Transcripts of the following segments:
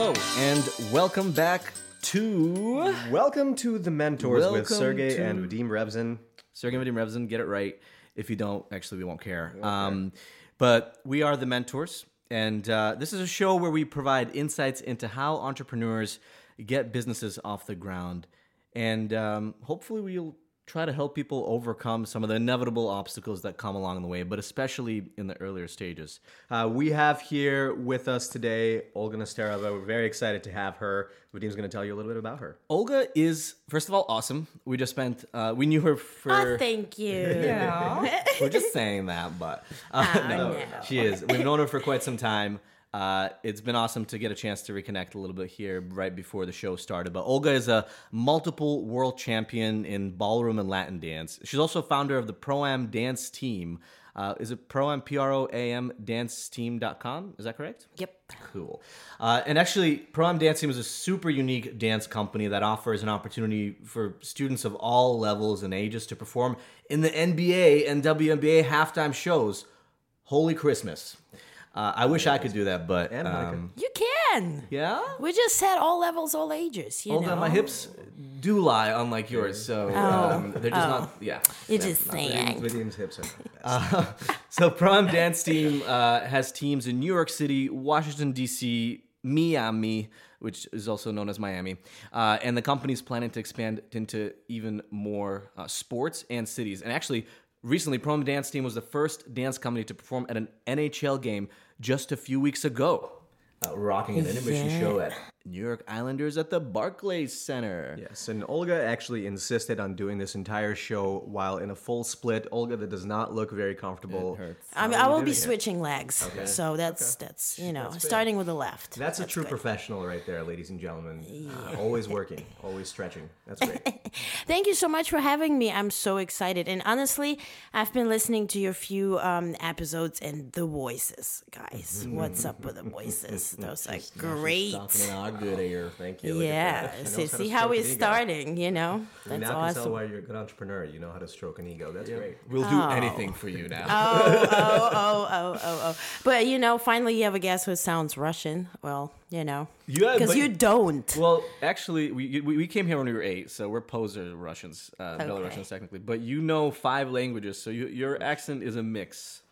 Hello, and welcome back to Welcome to the Mentors with Sergey to- and Vadim Revzin. Sergey Vadim Revzin. Get it right. If you don't, actually, we won't care. Um, but we are the mentors, and uh, this is a show where we provide insights into how entrepreneurs get businesses off the ground, and um, hopefully, we'll try to help people overcome some of the inevitable obstacles that come along the way, but especially in the earlier stages. Uh, we have here with us today Olga Nesterova. We're very excited to have her. Vadim's going to tell you a little bit about her. Olga is, first of all, awesome. We just spent, uh, we knew her for. Oh, thank you. We're just saying that, but uh, no, no. she is. We've known her for quite some time. Uh, it's been awesome to get a chance to reconnect a little bit here right before the show started. But Olga is a multiple world champion in ballroom and Latin dance. She's also founder of the Pro Am Dance Team. Uh, is it Pro Am P R O A M Dance Team.com? Is that correct? Yep. Cool. Uh, and actually, Pro Am Dance Team is a super unique dance company that offers an opportunity for students of all levels and ages to perform in the NBA and WNBA halftime shows. Holy Christmas. Uh, I wish I could do that, but um, You can. yeah. We just said all levels, all ages. You Olga, know. my hips do lie, unlike yours, so um, they're just not. Yeah. You're just saying. Vadim's hips are. So Pro Am Dance Team uh, has teams in New York City, Washington D.C., Miami, which is also known as Miami, uh, and the company's planning to expand into even more uh, sports and cities. And actually, recently, Pro Am Dance Team was the first dance company to perform at an NHL game just a few weeks ago, uh, rocking an intermission show at New York Islanders at the Barclays Center. yes, and Olga actually insisted on doing this entire show while in a full split. Olga, that does not look very comfortable. hurts. I mean, I will be doing it? switching legs. So that's that's you know starting with the left. That's a true professional right there, ladies and gentlemen. Uh, always working, always stretching. That's great. Thank you so much for having me. I'm so excited. And honestly, I've been listening to your few um, episodes and the voices, guys. What's up with the voices? Those are great. Talking in our good ear. Thank you. Look Yeah. that. She knows See, how to how stroke we're starting, you know? We That's now can tell why you're a good entrepreneur. You know how to stroke an ego. That's great. We'll do anything for you now. oh, oh, oh, oh, oh, oh. But you know, finally you have a guest who sounds Russian. Well, you know, because but- you don't. Well, actually, we, we we came here when we were eight, so we're poser Russians, uh, Belarusians technically. But you know five languages, so you, your accent is a mix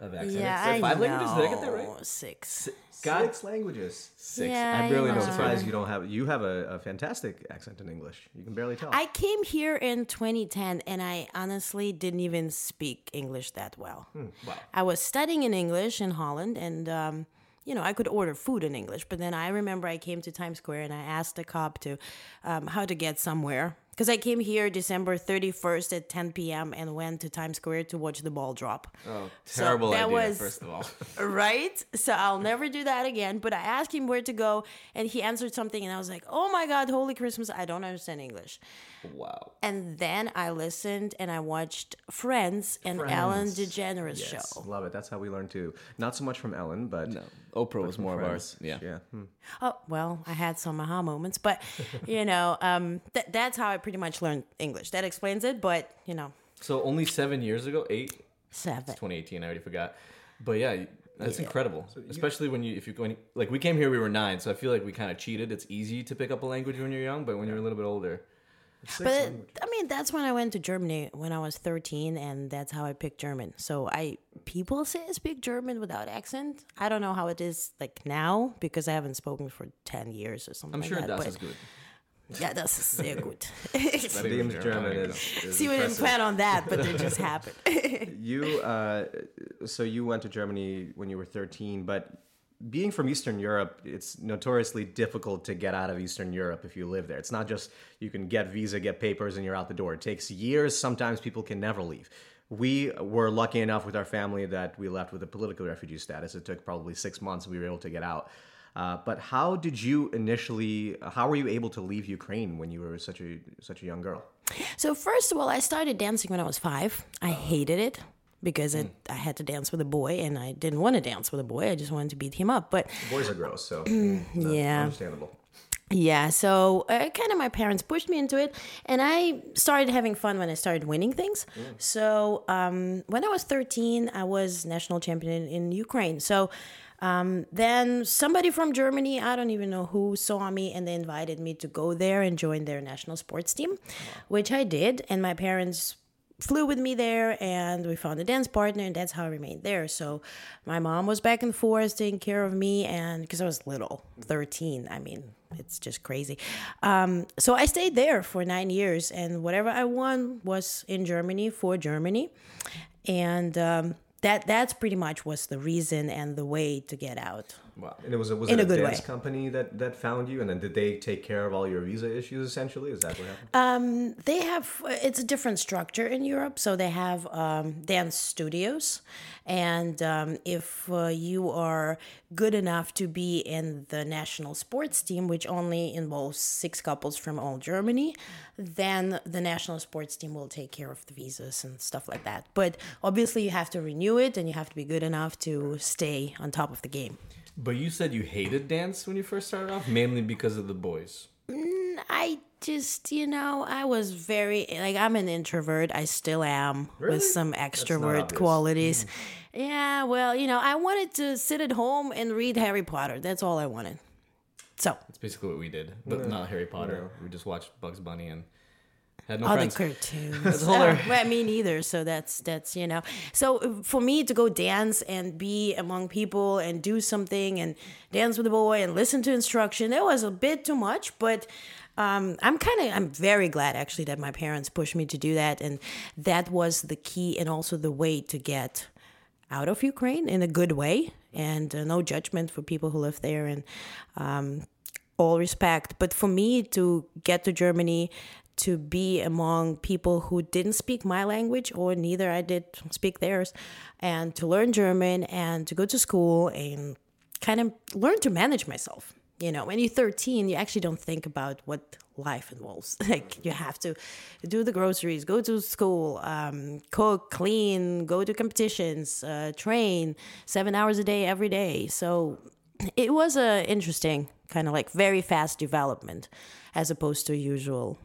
of accents. yeah, So I five know. languages. Did I get that right? Six. God, Six languages. six. Yeah, I barely I know. know. I'm six. surprised you don't have. You have a, a fantastic accent in English. You can barely tell. I came here in 2010 and I honestly didn't even speak English that well. Wow. I was studying in English in Holland and um, you know, I could order food in English, but then I remember I came to Times Square and I asked the cop to um, how to get somewhere because I came here December 31st at 10 p.m. and went to Times Square to watch the ball drop. Oh, So terrible that idea. was- First of all, Right? So I'll never do that again. But I asked him where to go, and he answered something, and I was like, oh my God, Holy Christmas, I don't understand English. Wow. And then I listened and I watched Friends and Ellen DeGeneres yes, show. love it. That's how we learned too. Not so much from Ellen, but No, Oprah was more of ours. Yeah. yeah. Hmm. Oh, well, I had some aha moments, but you know, um, th- that's how I pretty much learned English. That explains it, but you know, So only seven years ago, eight, seven. 2018. I already forgot. But yeah, that's incredible. Especially when you if you're going like we came here we were nine, so I feel like we kind of cheated. It's easy to pick up a language when you're young, but when you're a little bit older, But I mean, that's when I went to Germany when I was 13, and that's how I picked German. So I people say I speak German without accent. I don't know how it is like now because I haven't spoken for 10 years or something. I'm like sure that, das but is good. Yeah, that's ist sehr gut. Vadim's German is, is See, we didn't plan on that, but it just happened. You, uh, so you went to Germany when you were 13, but being from Eastern Europe, it's notoriously difficult to get out of Eastern Europe if you live there. It's not just you can get visa, get papers, and you're out the door. It takes years. Sometimes people can never leave. We were lucky enough with our family that we left with a political refugee status. It took probably six months. We were able to get out. Uh, but how did you initially? How were you able to leave Ukraine when you were such a such a young girl? So first of all, I started dancing when I was five. I hated it because it, I had to dance with a boy, and I didn't want to dance with a boy. I just wanted to beat him up. But Boys are gross, so yeah, understandable. Yeah, so uh, kind of my parents pushed me into it, and I started having fun when I started winning things. So um, when I was 13, I was national champion in, in Ukraine. So um, then somebody from Germany, I don't even know who, saw me and they invited me to go there and join their national sports team, which I did. And my parents flew with me there and we found a dance partner and that's how I remained there. So my mom was back and forth taking care of me and because I was little, 13, I mean, it's just crazy. Um, so I stayed there for nine years and whatever I won was in Germany for Germany. And um, that that's pretty much was the reason and the way to get out. Wow. And it was a, was In it a a, good dance way. company that, that found you? And then did they take care of all your visa issues essentially? Is that what happened? Um, they have it's a different structure in Europe, so they have um, dance studios, and um, if uh, you are good enough to be in the national sports team, which only involves six couples from all Germany, then the national sports team will take care of the visas and stuff like that. But obviously, you have to renew it, and you have to be good enough to stay on top of the game. But you said you hated dance when you first started off, mainly because of the boys. Mm, I just, you know, I was very like I'm an introvert. I still am Really? with some extrovert obvious. qualities. Hmm. Yeah, well, you know, I wanted to sit at home and read Harry Potter. That's all I wanted. So, That's basically what we did, but not Harry Potter. We just watched Bugs Bunny and had no friends. the cartoons. Well, me neither. So that's that's you know. So uh, for me to go dance and be among people and do something and dance with a boy and listen to instruction, that was a bit too much. But um, I'm kind of I'm very glad actually that my parents pushed me to do that, and that was the key and also the way to get out of Ukraine in a good way, and uh, no judgment for people who live there, and um, all respect. But for me to get to Germany, to be among people who didn't speak my language or neither I did speak theirs, and to learn German and to go to school and kind of learn to manage myself. You know, when you're 13, you actually don't think about what life involves. Like you have to do the groceries, go to school, um, cook, clean, go to competitions, uh, train seven hours a day every day. So it was a interesting kind of like very fast development as opposed to usual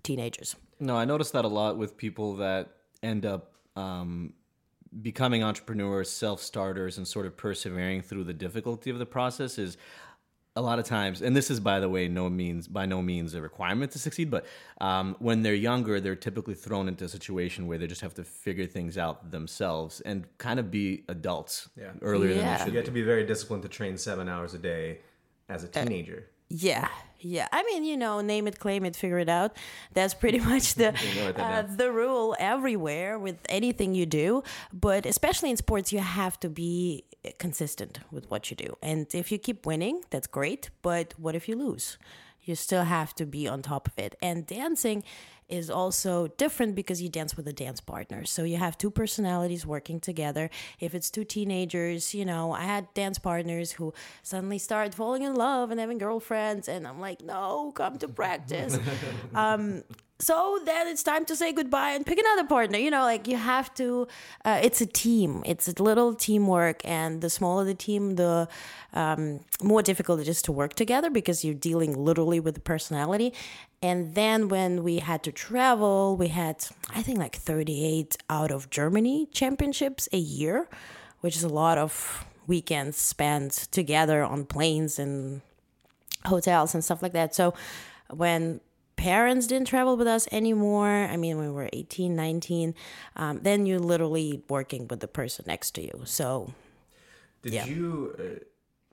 teenagers. No, I noticed that a lot with people that end up um, becoming entrepreneurs, self starters, and sort of persevering through the difficulty of the process is a lot of times, and this is by the way, no means by no means a requirement to succeed, but um, when they're younger, they're typically thrown into a situation where they just have to figure things out themselves and kind of be adults Yeah. earlier than Yeah. they should You have to be very disciplined to train seven hours a day as a teenager. Yeah, yeah. I mean, you know, name it, claim it, figure it out. That's pretty much the uh, the rule everywhere with anything you do. But especially in sports, you have to be consistent with what you do. And if you keep winning, that's great. But what if you lose? You still have to be on top of it. And dancing is also different because you dance with a dance partner. So you have two personalities working together. If it's two teenagers, you know, I had dance partners who suddenly started falling in love and having girlfriends, and I'm like, no, come to practice. um, so then it's time to say goodbye and pick another partner. You know, like you have to. Uh, it's a team. It's a little teamwork, and the smaller the team, the um, more difficult it is to work together because you're dealing literally with the personality. And then when we had to travel, we had I think like 38 out of Germany championships a year, which is a lot of weekends spent together on planes and hotels and stuff like that. So when parents didn't travel with us anymore, I mean, when we were 18, 19, um, then you're literally working with the person next to you. So Did Yeah. you, uh,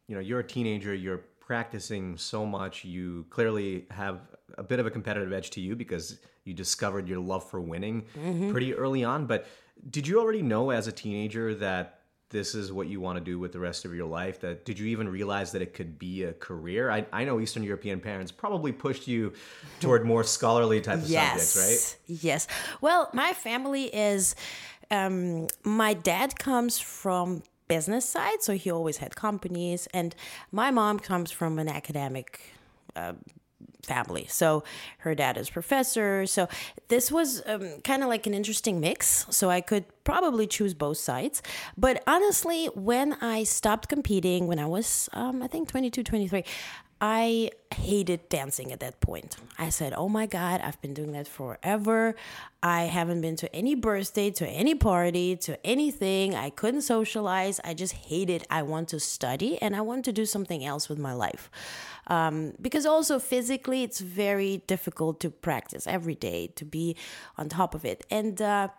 you know, you're a teenager, you're practicing so much, you clearly have a bit of a competitive edge to you because you discovered your love for winning Mm-hmm. pretty early on. But did you already know as a teenager that this is what you want to do with the rest of your life? That did you even realize that it could be a career? I, I know Eastern European parents probably pushed you toward more scholarly type of subjects, right? Yes, yes. Well, my family is. Um, my dad comes from business side, so he always had companies, and my mom comes from an academic uh, family. So her dad is professor. So this was um, kind of like an interesting mix. So I could probably choose both sides. But honestly, when I stopped competing, when I was, um, I think 22, 23, I hated dancing at that point. I said, "Oh my god, I've been doing that forever. I haven't been to any birthday, to any party, to anything. I couldn't socialize. I just hated. I want to study and I want to do something else with my life." Um, because also physically, it's very difficult to practice every day to be on top of it. And uh,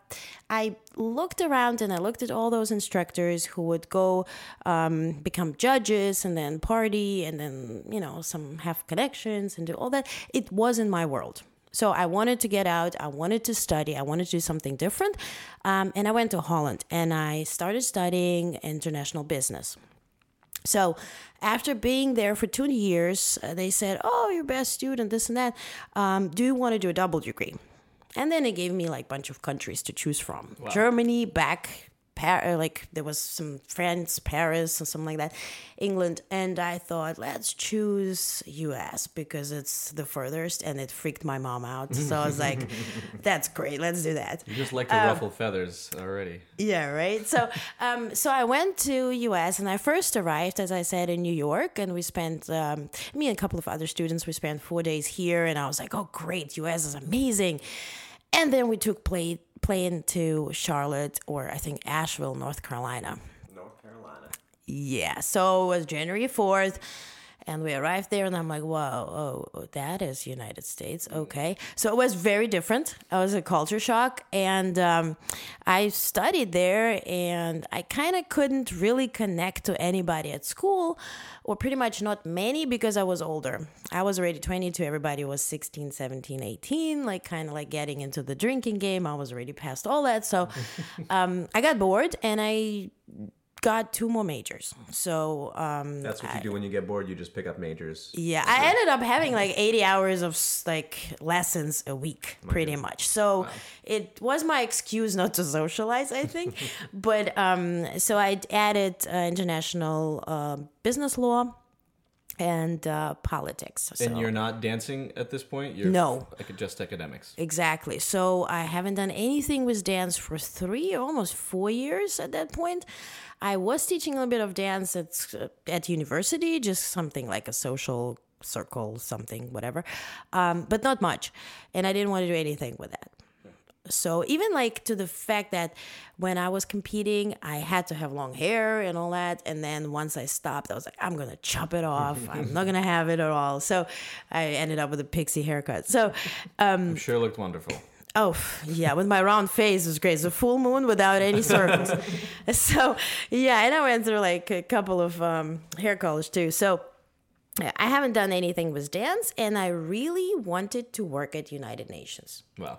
I looked around and I looked at all those instructors who would go um, become judges and then party and then, you know, some have connections and do all that. It wasn't my world. So I wanted to get out. I wanted to study. I wanted to do something different. Um, and I went to Holland and I started studying international business. So after being there for two years, uh, they said, "Oh, you're best student, this and that. Um, do you want to do a double degree?" And then they gave me like a bunch of countries to choose from: Germany, back Par- like there was some France, Paris, or something like that, England, and I thought let's choose U.S. because it's the furthest, and it freaked my mom out. So I was like, "That's great, let's do that." You just like to ruffle feathers already. Yeah, right. So, um, so I went to U.S. and I first arrived, as I said, in New York, and we spent um, me and a couple of other students. We spent four days here, and I was like, "Oh, great, U.S. is amazing." And then we took plane plane to Charlotte or I think Asheville, North Carolina. North Carolina. Yeah, so it was January fourth. And we arrived there, and I'm like, "Whoa, oh, that is United States, okay." So it was very different. It was a culture shock, and um, I studied there, and I kind of couldn't really connect to anybody at school, or pretty much not many because I was older. I was already 22. Everybody was 16, 17, 18, like kind of like getting into the drinking game. I was already past all that, so um, I got bored, and I got two more majors. So um, That's what you do when you get bored. You just pick up majors. yeah, I ended up having like 80 hours of like lessons a week, pretty much. So it was my excuse not to socialize, I think. but um, so I added uh, international uh, business law and uh, politics. So. And you're not dancing at this point? You're No. Like just academics. Exactly. So I haven't done anything with dance for three almost four years at that point. I was teaching a little bit of dance at at university, just something like a social circle, something, whatever, um, but not much. And I didn't want to do anything with that. So even like to the fact that when I was competing, I had to have long hair and all that. And then once I stopped, I was like, I'm gonna chop it off. I'm not gonna have it at all. So I ended up with a pixie haircut. So I'm sure it looked wonderful. Oh, yeah, with my round face was great. It's a full moon without any circles. so, yeah, and I went through like a couple of um, hair colors too. So, I haven't done anything with dance, and I really wanted to work at United Nations. Wow.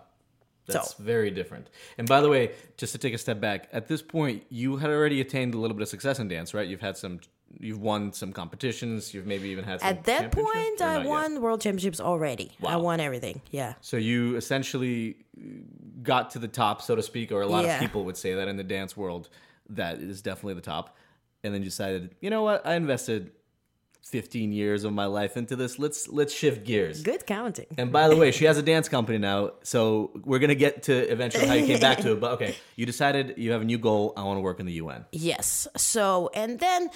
That's So- very different. And by the way, just to take a step back, at this point, you had already attained a little bit of success in dance, right? You've had some, you've won some competitions. You've maybe even had some At that point, I not yet? won world championships already. I won everything. Yeah. So you essentially uh, got to the top, so to speak, or a lot Yeah. of people would say that in the dance world, that is definitely the top. And then you decided, you know what? I invested 15 years of my life into this. Let's let's shift gears. Good counting. And by the way, she has a dance company now, so we're gonna get to eventually how you came back to it. But okay, you decided you have a new goal. I want to work in the UN. Yes. So, and then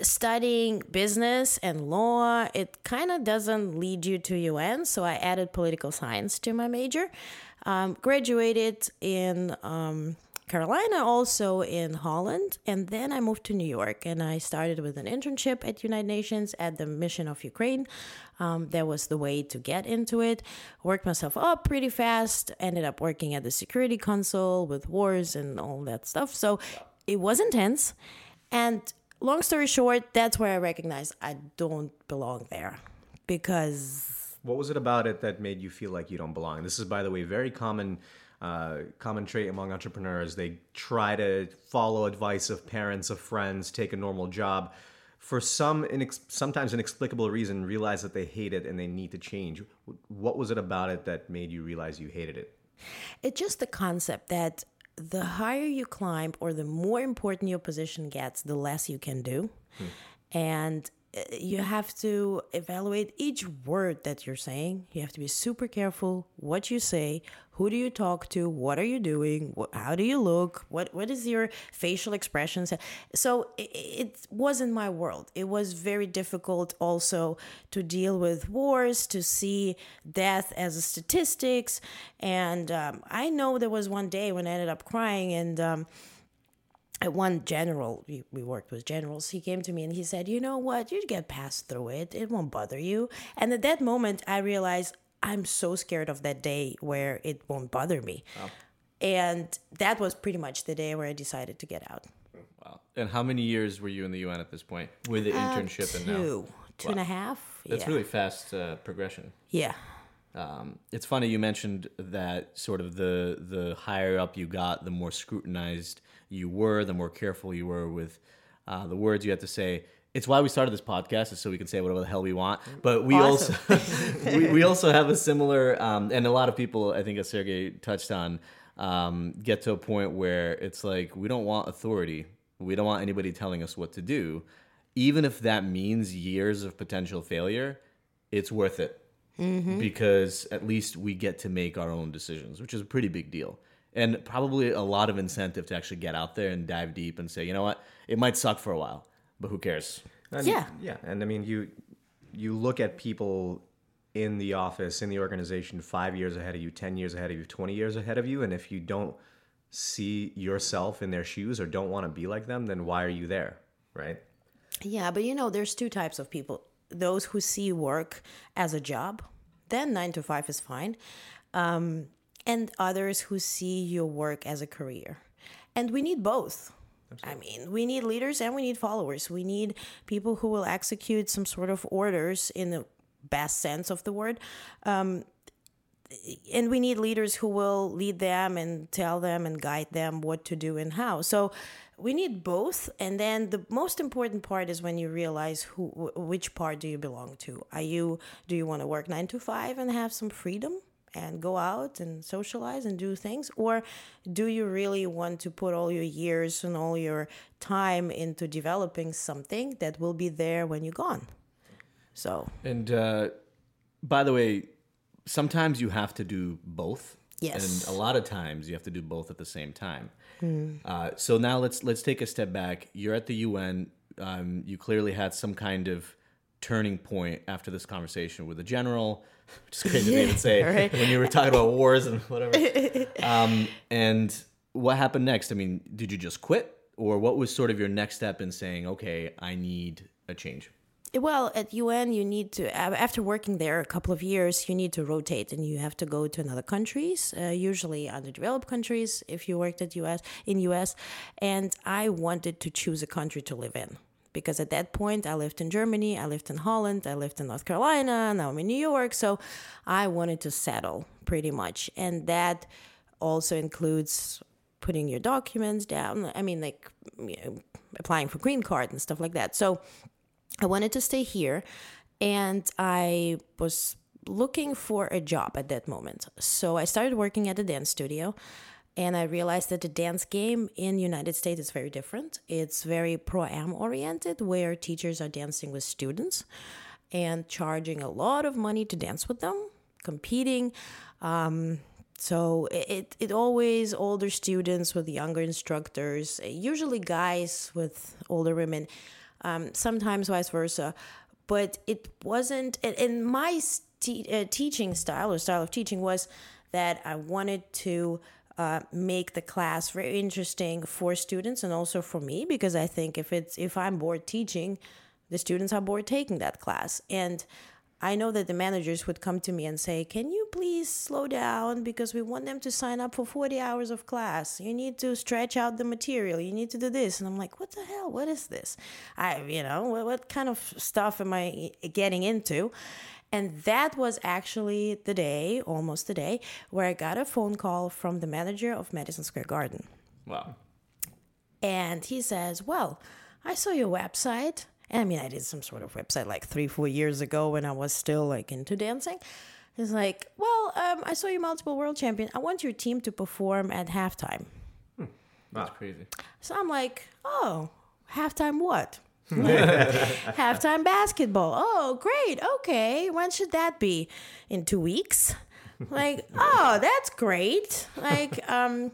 studying business and law, it kind of doesn't lead you to UN. So, I added political science to my major. Um, graduated in um, Carolina, also in Holland, and then I moved to New York and I started with an internship at United Nations at the Mission of Ukraine. Um, that was the way to get into it. Worked myself up pretty fast. Ended up working at the Security Council with wars and all that stuff. So it was intense. And long story short, that's where I recognized I don't belong there because What was it about it that made you feel like you don't belong? This is, by the way, very common. Uh, common trait among entrepreneurs. They try to follow advice of parents, of friends, take a normal job. For some, inex- sometimes inexplicable reason, realize that they hate it and they need to change. What was it about it that made you realize you hated it? it's just the concept that the higher you climb or the more important your position gets, the less you can do. And uh, you have to evaluate each word that you're saying. You have to be super careful what you say, who do you talk to? What are you doing? What, how do you look? What what is your facial expressions? So it, it wasn't my world. It was very difficult also to deal with wars to see death as a statistics. And um, i know there was one day when i ended up crying and um, one general we, we worked with generals he came to me and he said you know what? You get past through it. It won't bother you. And at that moment i realized i'm so scared of that day where it won't bother me wow. and that was pretty much the day where i decided to get out wow and how many years were you in the un at this point with the uh, internship and now two two wow. and a half that's yeah. really fast uh, progression yeah um, it's funny you mentioned that sort of the the higher up you got, the more scrutinized you were, the more careful you were with uh, the words you had to say. It's why we started this podcast, is so we can say whatever the hell we want. But we awesome. also we, we also have a similar, um, and a lot of people, I think, as Sergey touched on, um, get to a point where it's like we don't want authority. We don't want anybody telling us what to do, even if that means years of potential failure. It's worth it mm-hmm. because at least we get to make our own decisions, which is a pretty big deal and probably a lot of incentive to actually get out there and dive deep and say, you know what, it might suck for a while, but who cares? And, yeah, yeah, and I mean, you you look at people in the office in the organization five years ahead of you, ten years ahead of you, twenty years ahead of you, and if you don't see yourself in their shoes or don't want to be like them, then why are you there, right? Yeah, but you know, there's two types of people: those who see work as a job, then nine to five is fine. Um, and others who see your work as a career. And we need both. Absolutely. I mean, we need leaders and we need followers. We need people who will execute some sort of orders in the best sense of the word. Um, and we need leaders who will lead them and tell them and guide them what to do and how. So we need both. And then the most important part is when you realize who, which part do you belong to. Are you do you want to work nine to five and have some freedom? And go out and socialize and do things? Or do you really want to put all your years and all your time into developing something that will be there when you're gone? So. And uh, by the way, sometimes you have to do both. Yes. And a lot of times you have to do both at the same time. Mm. Uh, so now let's let's take a step back. You're at the UN. Um, you clearly had some kind of turning point after this conversation with the general which is crazy to even say right. when you were talking about wars and whatever. Um, and what happened next? I mean, did you just quit, or what was sort of your next step in saying, okay, I need a change? Well, at UN, you need to after working there a couple of years, you need to rotate and you have to go to another countries, uh, usually underdeveloped countries. If you worked at US in US, and I wanted to choose a country to live in because at that point I lived in Germany, I lived in Holland, I lived in North Carolina, now I'm in New York. So I wanted to settle pretty much. And that also includes putting your documents down. I mean, like you know, applying for green card and stuff like that. So I wanted to stay here and I was looking for a job at that moment. So I started working at a dance studio and I realized that the dance game in United States is very different. It's very pro-am oriented, where teachers are dancing with students and charging a lot of money to dance with them, competing. Um, so it, it always older students with younger instructors, usually guys with older women, um, sometimes vice versa. But it wasn't, and my uh, teaching style or style of teaching was that I wanted to uh, make the class very interesting for students and also for me because I think if it's if I'm bored teaching, the students are bored taking that class and. I know that the managers would come to me and say, Can you please slow down? Because we want them to sign up for 40 hours of class. You need to stretch out the material. You need to do this. And I'm like, What the hell? What is this? I, you know, what, what kind of stuff am I getting into? And that was actually the day, almost the day, where I got a phone call from the manager of Madison Square Garden. Wow. And he says, Well, I saw your website. And I mean, I did some sort of website like three, four years ago when I was still like into dancing. He's like, Well, um, I saw you multiple world champion. I want your team to perform at halftime. Hmm. That's crazy. So I'm like, Oh, halftime what? Halftime basketball. Oh, great. Okay. When should that be? In two weeks? like, oh, that's great. Like, um,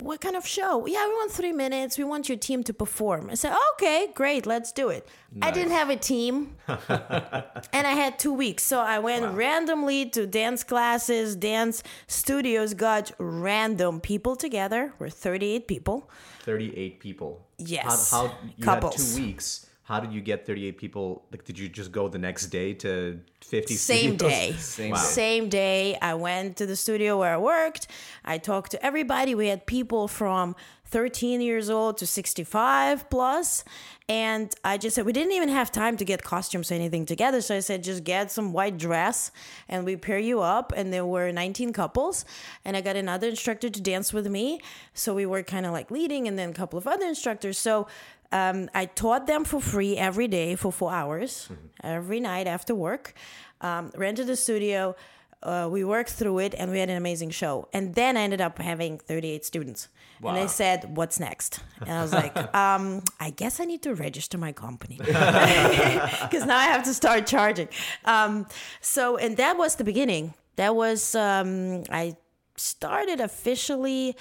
what kind of show? Yeah, we want three minutes. We want your team to perform. I said, okay, great, let's do it. I didn't have a team, and I had two weeks, so I went randomly to dance classes, dance studios, got random people together. We're 38 people. 38 people. Yes. How, how you Couples. had two weeks. How did you get 38 people? Like, did you just go the next day to 50 Same studios? day. Same Wow. day. Same day, I went to the studio where I worked. I talked to everybody. We had people from 13 years old to 65 plus, And I just said, we didn't even have time to get costumes or anything together. So I said, just get some white dress and we pair you up. And there were 19 couples. And I got another instructor to dance with me. So we were kind of like leading and then a couple of other instructors. So um, I taught them for free every day for four hours, every night after work. Um, rented a studio. Uh, we worked through it and we had an amazing show. And then I ended up having 38 students. And they said, What's next? And I was like, um, I guess I need to register my company because now I have to start charging. Um, so, and that was the beginning. That was, um, I started officially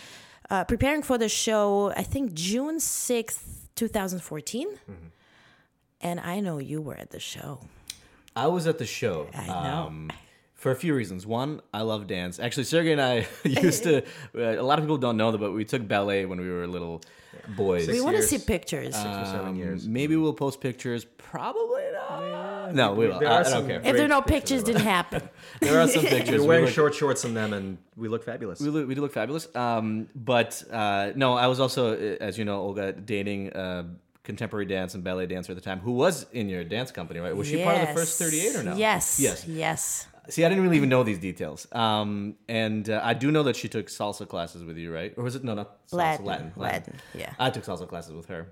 uh, preparing for the show, I think June 6th, 2014. And I know you were at the show. I was at the show. I know. Um, for a few reasons. One, I love dance. Actually, Sergey and I used to. Uh, a lot of people don't know that, but we took ballet when we were little boys. We Six want to see pictures. Six or seven years. Maybe we'll post pictures. Probably not. No, we will. there I, are I don't some care. if there are no pictures pictures, didn't happen. There are some pictures. You're We wearing look- short shorts in them, and we look fabulous. We look, we do look fabulous. Um, but uh, no, I was also, uh, as you know, Olga, dating a contemporary dance and ballet dancer at the time who was in your dance company, right? Was she part of the first 38 or no? Yes. Yes. Yes. See, I didn't really even know these details. Um, and uh, I do know that she took salsa classes with you, right? Or was it no, not salsa, Latin. Latin. Latin, yeah. I took salsa classes with her.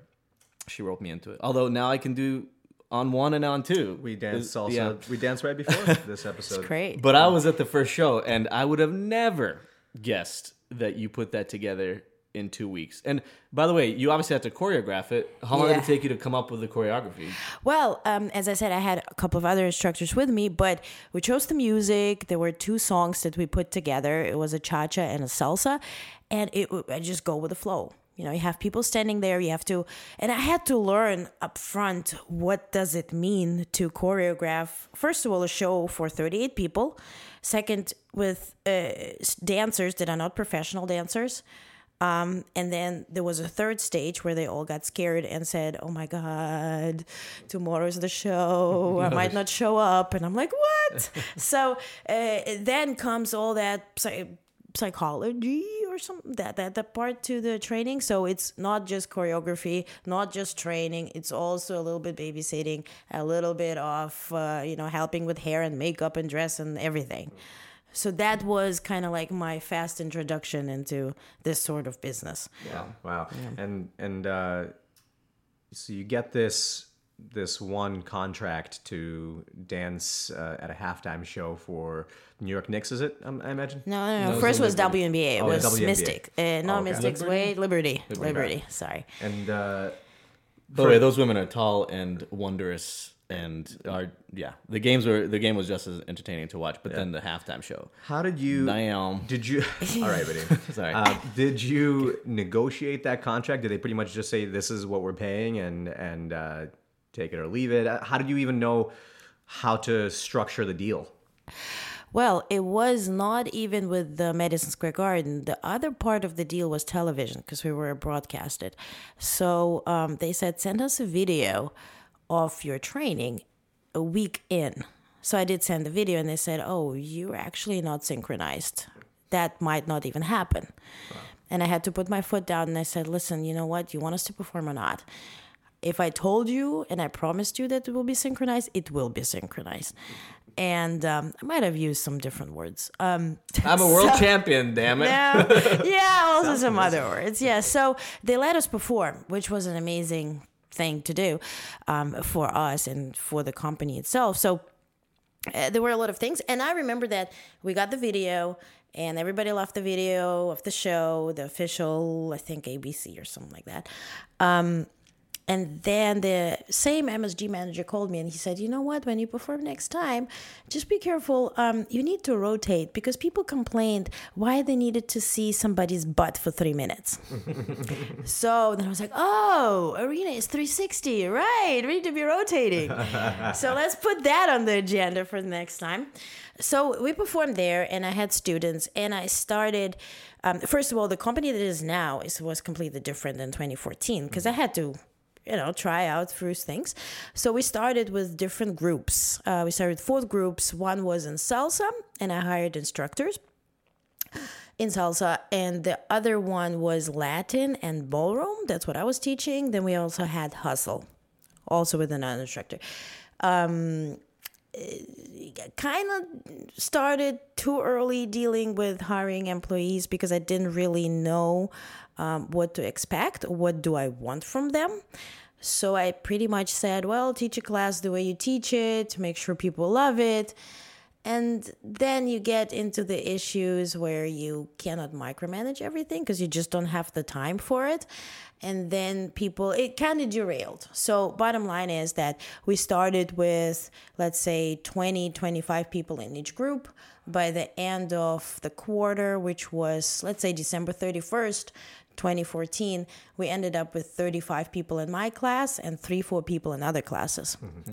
She roped me into it. Although now I can do on one and on two. we danced salsa. yeah. We danced right before this episode. Great. But I was at the first show, and I would have never guessed that you put that together in two weeks. And by the way, you obviously had to choreograph it. How long did it take you to come up with the choreography? Well, um, as I said, I had a couple of other instructors with me, but we chose the music. There were two songs that we put together. It was a cha cha and a salsa, and it w- I just go with the flow. You know, you have people standing there. You have to, and I had to learn up front what does it mean to choreograph. First of all, a show for thirty-eight people. Second, with uh, dancers that are not professional dancers. Um, and then there was a third stage where they all got scared and said, "Oh my God, tomorrow's the show. I might not show up." And I'm like, "What?" so uh, then comes all that psychology or something that that that part to the training. So it's not just choreography, not just training. It's also a little bit babysitting, a little bit of uh, you know helping with hair and makeup and dress and everything. So that was kind of like my fast introduction into this sort of business. Wow, wow. And and uh, so you get this this one contract to dance uh, at a halftime show for New York Knicks. Is it? Um, I imagine. No, no, no. No, it First was was WNBA. It Oh, was WNBA. Mystic. Uh, no, Oh, okay. Mystics. Liberty? Wait, Liberty. Liberty. Liberty. Sorry. And uh, By the way, those women are tall and wondrous, and are yeah. The games were the game was just as entertaining to watch. But then the halftime show, how did you? damn. Did you? All right, buddy. Sorry. Uh, did you negotiate that contract? Did they pretty much just say this is what we're paying and and uh, take it or leave it? Uh, How did you even know how to structure the deal? Well, it was not even with the Madison Square Garden. The other part of the deal was television because we were broadcasted. So um, they said, send us a video of your training a week in. So I did send the video, and they said, oh, you're actually not synchronized. That might not even happen. And I had to put my foot down and I said, listen, you know what? You want us to perform or not? If I told you and I promised you that it will be synchronized, it will be synchronized. And um, I might have used some different words. Um, I'm a world champion. Damn it. no, yeah, also some other words. Yeah, so they let us perform, which was an amazing thing to do um, for us and for the company itself. So uh, there were a lot of things, and I remember that we got the video, and everybody loved the video of the show, the official, I think ABC or something like that. Um, And then the same MSG manager called me and he said, You know what? When you perform next time, just be careful. Um, you need to rotate because people complained why they needed to see somebody's butt for three minutes. so then I was like, Oh, arena is 360. Right. We need to be rotating. so let's put that on the agenda for the next time. So we performed there and I had students and I started. Um, first of all, the company that is now is was completely different than 2014 because I had to you know try out first things. So we started with different groups. Uh, we started four groups. One was in salsa and i hired instructors in salsa. And the other one was latin and ballroom. That's what i was teaching. Then we also had hustle also with another instructor. Um, kind of started too early dealing with hiring employees because I didn't really know um, what to expect. What do I want from them? So I pretty much said, well, teach a class the way you teach it, make sure people love it. And then you get into the issues where you cannot micromanage everything because you just don't have the time for it. And then people, it kind of derailed. So, bottom line is that we started with, let's say, 20, 25 people in each group. By the end of the quarter, which was, let's say, December 31st, 2014, we ended up with 35 people in my class and three, four people in other classes. Mm-hmm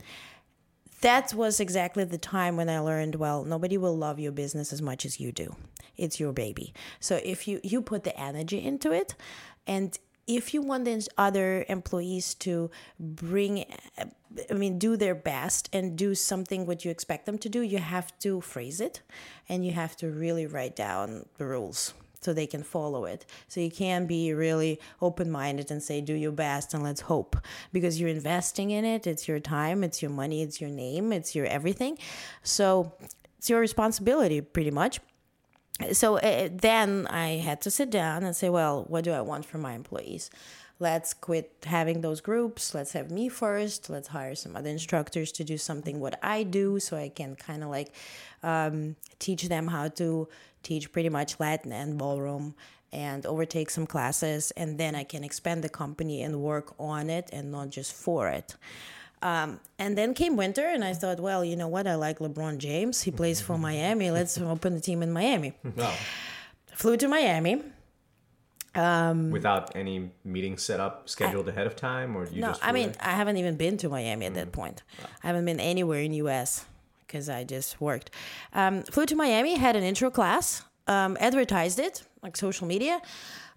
that was exactly the time when I learned well, nobody will love your business as much as you do. It's your baby. So if you you put the energy into it and if you want the other employees to bring i mean do their best and do something what you expect them to do you have to phrase it and you have to really write down the rules so they can follow it. So you can be really open minded and say, do your best and let's hope because you're investing in it. It's your time, it's your money, it's your name, it's your everything. So it's your responsibility pretty much. So uh, then I had to sit down and say, well, what do I want from my employees? let's quit having those groups let's have me first let's hire some other instructors to do something what i do so i can kind of like um, teach them how to teach pretty much Latin and ballroom and overtake some classes, and then I can expand the company and work on it and not just for it. Um, and then came winter, and I thought, well, you know what? I like LeBron James. He plays for Miami. Let's open the team in Miami. Wow. Flew to Miami. Um, Without any meetings set up, scheduled I, ahead of time, or you no? Just I mean, there? I haven't even been to Miami at mm. that point. Wow. I haven't been anywhere in U.S because I just worked. Um, flew to Miami, had an intro class, um, advertised it like social media,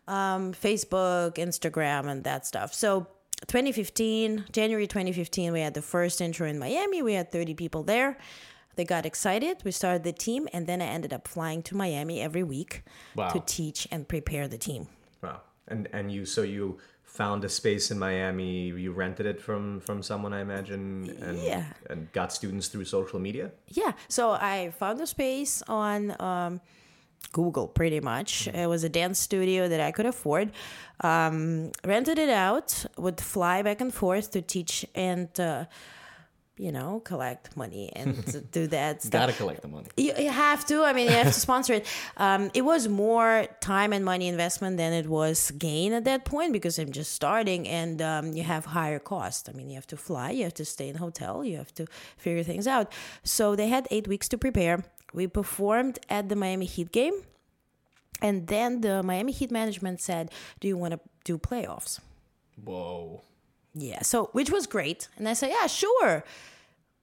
um, Facebook, Instagram, and that stuff. So 2015, January 2015, we had the first intro in Miami. We had 30 people there. They got excited. We started the team, and then I ended up flying to Miami every week wow. to teach and prepare the team. Wow. And and you so you found a space in Miami. You rented it from from someone, I imagine, and yeah. and got students through social media. Yeah, so I found a space on. Um, Google pretty much. Mm-hmm. It was a dance studio that I could afford. Um, rented it out, would fly back and forth to teach and uh, you know, collect money and do that. Stuff. Gotta collect the money. You, you, have to. I mean, you have to sponsor it. Um, it was more time and money investment than it was gain at that point because I'm just starting and um, you have higher cost. I mean, you have to fly, you have to stay in a hotel, you have to figure things out. So they had eight weeks to prepare. We performed at the Miami Heat game. And then the Miami Heat management said, Do you want to do playoffs? Whoa. Yeah, so which was great. And I said, Yeah, sure.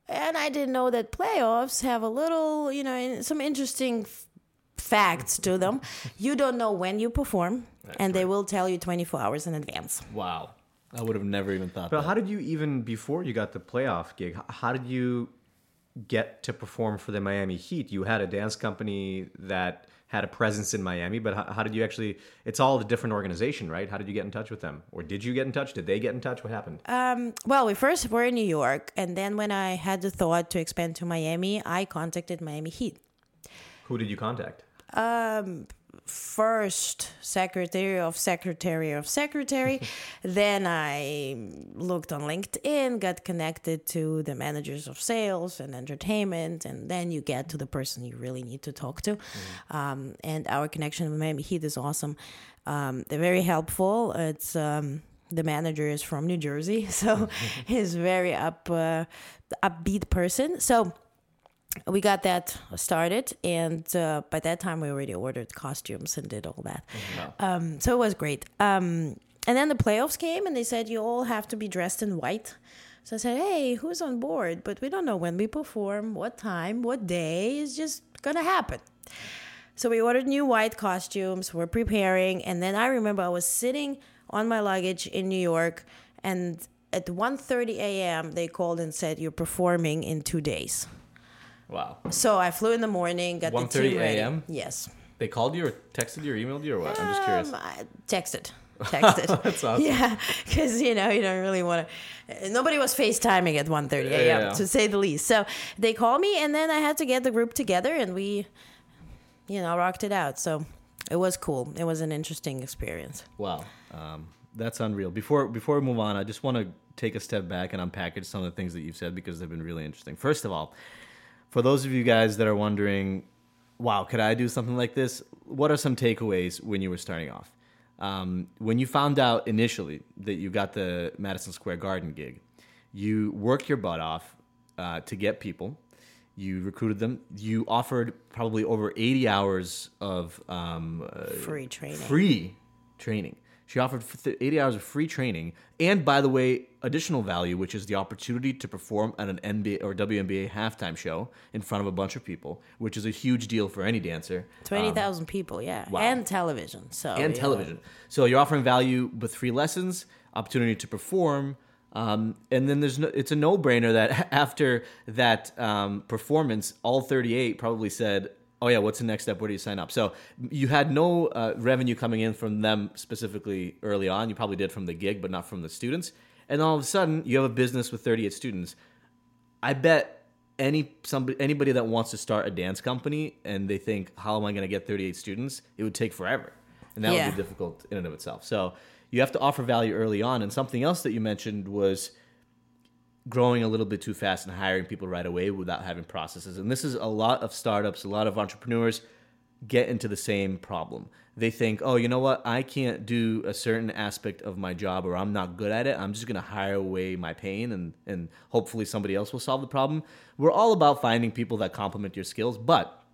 And I didn't know that playoffs have a little, you know, some interesting f- facts to them. You don't know when you perform, That's and right. they will tell you 24 hours in advance. Wow. I would have never even thought But that. how did you even, before you got the playoff gig, how did you get to perform for the Miami Heat? You had a dance company that had a presence in Miami, but how, how, did you actually? It's all a different organization, right? How did you get in touch with them, or did you get in touch? Did they get in touch? What happened? Um, well, we first were in New York, and then when I had the thought to expand to Miami, I contacted Miami Heat. Who did you contact? Um, first secretary of secretary of secretary then i looked on linkedin got connected to the managers of sales and entertainment and then you get to the person you really need to talk to mm-hmm. um, and our connection with miami heat is awesome um, they're very helpful it's um, the manager is from New Jersey, so he's very up uh, upbeat person. So we got that started, and uh, by that time we already ordered costumes and did all that. Um, so it was great. Um, and then the playoffs came, and they said you all have to be dressed in white. So I said, "Hey, who's on board? But we don't know when we perform, what time, what day. It's just gonna happen." So we ordered new white costumes. We're preparing, and then I remember I was sitting on my luggage in New York, and at 1:30 a.m. they called and said you're performing in two days. Wow. So I flew in the morning, got the 1:30 team ready. a.m.? Yes. They called you or texted you or emailed you or what? I'm just curious. Um, I texted. Texted. That's awesome. Yeah, because you know you don't really want to. Nobody was FaceTiming at 1:30 a.m. Yeah. to say the least. So they called me, and then I had to get the group together, and we, you know, rocked it out. So it was cool. It was an interesting experience. Wow, um, that's unreal. Before before we move on, I just want to take a step back and unpackage some of the things that you've said because they've been really interesting. First of all, for those of you guys that are wondering, wow, could I do something like this? What are some takeaways when you were starting off? Um, when you found out initially that you got the Madison Square Garden gig, you worked your butt off uh, to get people. You recruited them. You offered probably over 80 hours of um, uh, Free training. free training. She offered 80 hours of free training, and by the way, additional value, which is the opportunity to perform at an NBA or WNBA halftime show in front of a bunch of people, which is a huge deal for any dancer. Twenty thousand people, yeah, wow. and television. So and yeah. television. So you're offering value with free lessons, opportunity to perform, um, and then there's no, it's a no-brainer that after that um, performance, all 38 probably said, "Oh yeah, what's the next step? Where do you sign up?" So you had no uh, revenue coming in from them specifically early on. You probably did from the gig, but not from the students. And all of a sudden, you have a business with 38 students. I bet any somebody anybody that wants to start a dance company and they think, how am I going to get 38 students? It would take forever, and that Yeah. would be difficult in and of itself. So you have to offer value early on. And something else that you mentioned was growing a little bit too fast and hiring people right away without having processes. And this is a lot of startups, a lot of entrepreneurs get into the same problem. They think, oh, you know what? I can't do a certain aspect of my job or I'm not good at it. I'm just going to hire away my pain and, and hopefully somebody else will solve the problem. We're all about finding people that complement your skills, but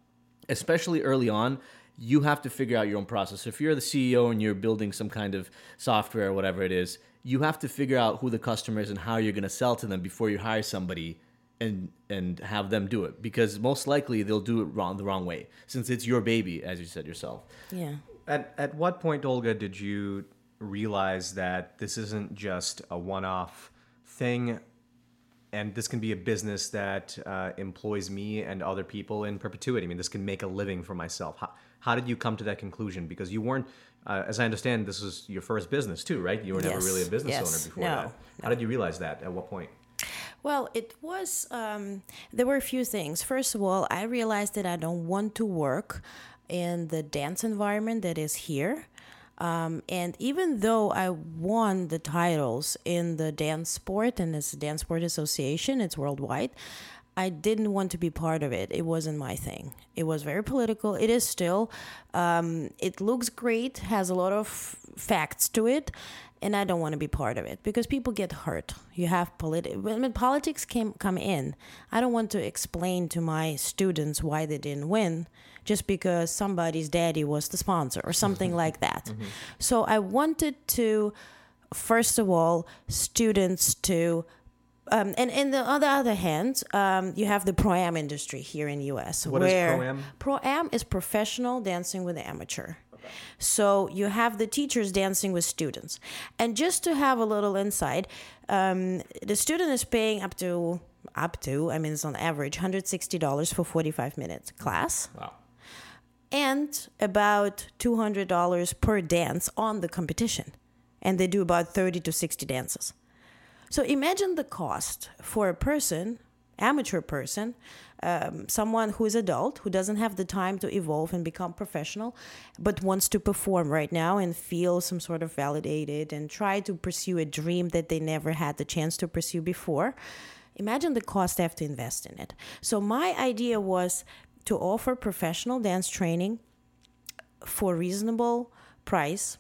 especially early on, you have to figure out your own process. If you're the CEO and you're building some kind of software or whatever it is, you have to figure out who the customer is and how you're going to sell to them before you hire somebody and and have them do it because most likely they'll do it wrong the wrong way since it's your baby as you said yourself. Yeah. At, at what point, Olga, did you realize that this isn't just a one off thing and this can be a business that uh, employs me and other people in perpetuity? I mean, this can make a living for myself. How, how did you come to that conclusion? Because you weren't, uh, as I understand, this was your first business too, right? You were never Yes, really a business yes, owner before no, that. How did you realize that? At what point? Well, it was, um, there were a few things. First of all, I realized that I don't want to work in the dance environment that is here. Um, and even though I won the titles in the dance sport, and it's a dance sport association, it's worldwide, I didn't want to be part of it. It wasn't my thing. It was very political. It is still. Um, it looks great, has a lot of facts to it, and I don't want to be part of it because people get hurt. You have politi- when politics came come in. I don't want to explain to my students why they didn't win just because somebody's daddy was the sponsor or something like that. So I wanted to, first of all, students to um, and, and the, on the other hand, um, you have the pro am industry here in U.S. What is where pro-am? Pro-am is professional dancing with amateur. So you have the teachers dancing with students, and just to have a little insight, um, the student is paying up to up to I mean it's on average hundred sixty dollars for forty five minutes class, Wow. and about two hundred dollars per dance on the competition, and they do about thirty to sixty dances. So imagine the cost for a person, amateur person, um, someone who is adult, who doesn't have the time to evolve and become professional, but wants to perform right now and feel some sort of validated and try to pursue a dream that they never had the chance to pursue before. Imagine the cost they have to invest in it. So my idea was to offer professional dance training for reasonable price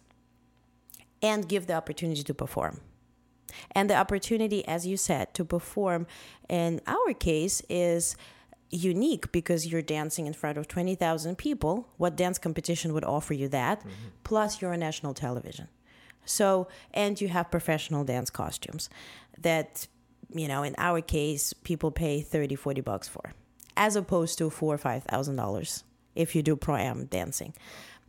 and give the opportunity to perform. And the opportunity, as you said, to perform in our case is unique because you're dancing in front of 20,000 people. What dance competition would offer you that? Mm-hmm. Plus, you're on national television. So, and you have professional dance costumes that, you know, in our case, people pay 30, 40 bucks for, as opposed to four or $5,000 if you do pro am dancing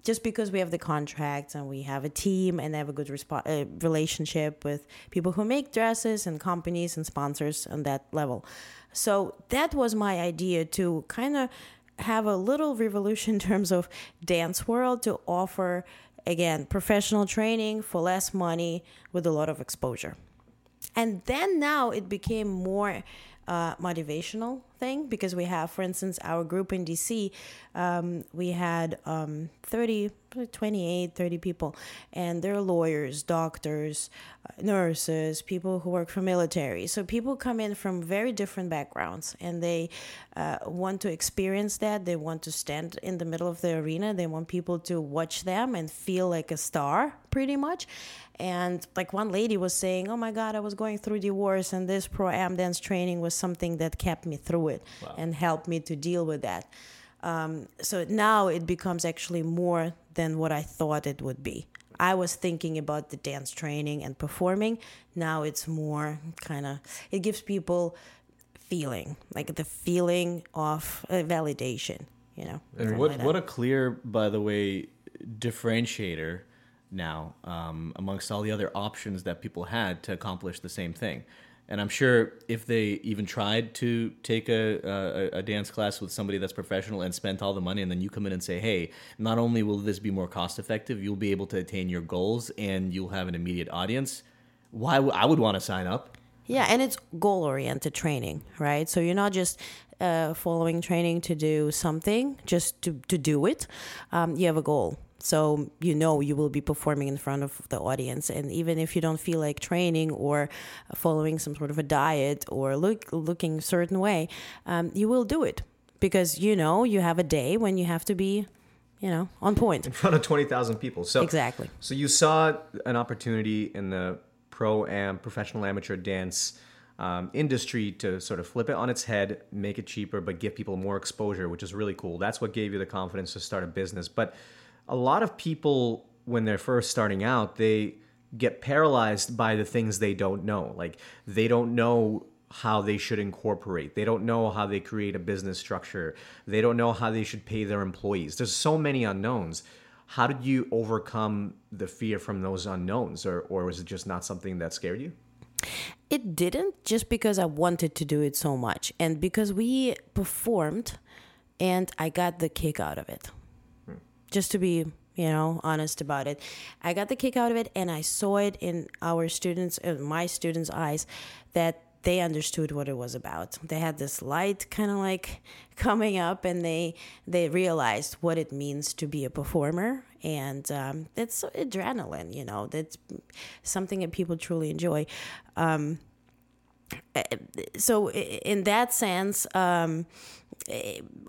just because we have the contracts and we have a team and have a good respo- uh, relationship with people who make dresses and companies and sponsors on that level. So that was my idea to kind of have a little revolution in terms of dance world to offer again professional training for less money with a lot of exposure. And then now it became more uh, motivational thing because we have, for instance, our group in DC, um, we had um, 30, 28, 30 people, and they're lawyers, doctors, uh, nurses, people who work for military. So people come in from very different backgrounds and they uh, want to experience that. They want to stand in the middle of the arena. They want people to watch them and feel like a star, pretty much. And like one lady was saying, "Oh my God, I was going through divorce, and this pro am dance training was something that kept me through it wow. and helped me to deal with that." Um, so now it becomes actually more than what I thought it would be. I was thinking about the dance training and performing. Now it's more kind of it gives people feeling like the feeling of uh, validation. You know. And what like what a clear, by the way, differentiator now um, amongst all the other options that people had to accomplish the same thing. And I'm sure if they even tried to take a, a, a, dance class with somebody that's professional and spent all the money, and then you come in and say, hey, not only will this be more cost effective, you'll be able to attain your goals and you'll have an immediate audience. Why w- I would want to sign up. Yeah, and it's goal oriented training, right? So you're not just uh, following training to do something, just to, to do it. Um, you have a goal so you know you will be performing in front of the audience. And even if you don't feel like training or following some sort of a diet or look looking a certain way um, you will do it. Because you know you have a day when you have to be you know on point. In front of 20,000 people. So exactly. so you saw an opportunity in the pro am professional amateur dance um, industry to sort of flip it on its head, make it cheaper, but give people more exposure, which is really cool. That's what gave you the confidence to start a business. But a lot of people when they're first starting out, they get paralyzed by the things they don't know. Like they don't know how they should incorporate. They don't know how they create a business structure. They don't know how they should pay their employees. There's so many unknowns. How did you overcome the fear from those unknowns or or was it just not something that scared you? It didn't just because I wanted to do it so much and because we performed and I got the kick out of it just to be you know honest about it. I got the kick out of it and i saw it in our students in my students eyes that they understood what it was about. They had this light kind of like coming up and they they realized what it means to be a performer. And um, it's adrenaline you know that's something that people truly enjoy. Um, eh, so in that sense um,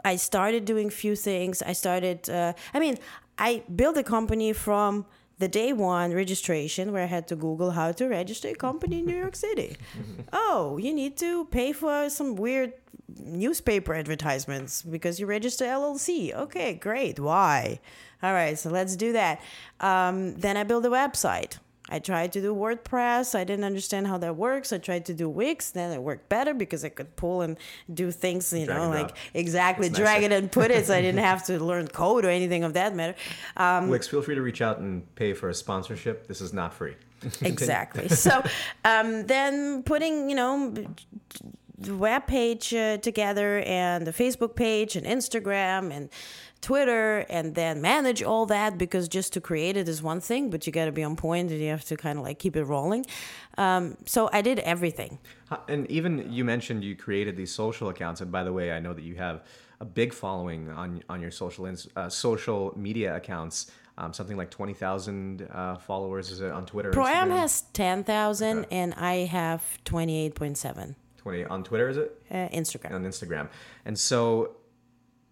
I started doing few things. I started. Uh, I mean, I built a company from the day one registration where I had to Google how to register a company in New York City. oh, you need to pay for some weird newspaper advertisements because you register LLC. Okay, great. Why? All right, so let's do that. Um, then I built a website. I tried to do WordPress. I didn't understand how that works. I tried to do Wix. Then it worked better because I could pull and do things, you drag know, like up. exactly it's drag nicer. it and put it. So I didn't have to learn code or anything of that matter. Um, Wix, feel free to reach out and pay for a sponsorship. This is not free. exactly. So um, then putting, you know, the web page uh, together and the Facebook page and Instagram and Twitter and then manage all that because just to create it is one thing, but you got to be on point and you have to kind of like keep it rolling. Um, so I did everything. And even you mentioned you created these social accounts, and by the way, I know that you have a big following on on your social uh, social media accounts. Um, something like 20,000 uh, followers is it on Twitter? Pro-Am has 10,000 okay. and I have 28.7. 20 on Twitter is it? Uh, Instagram. On Instagram. And so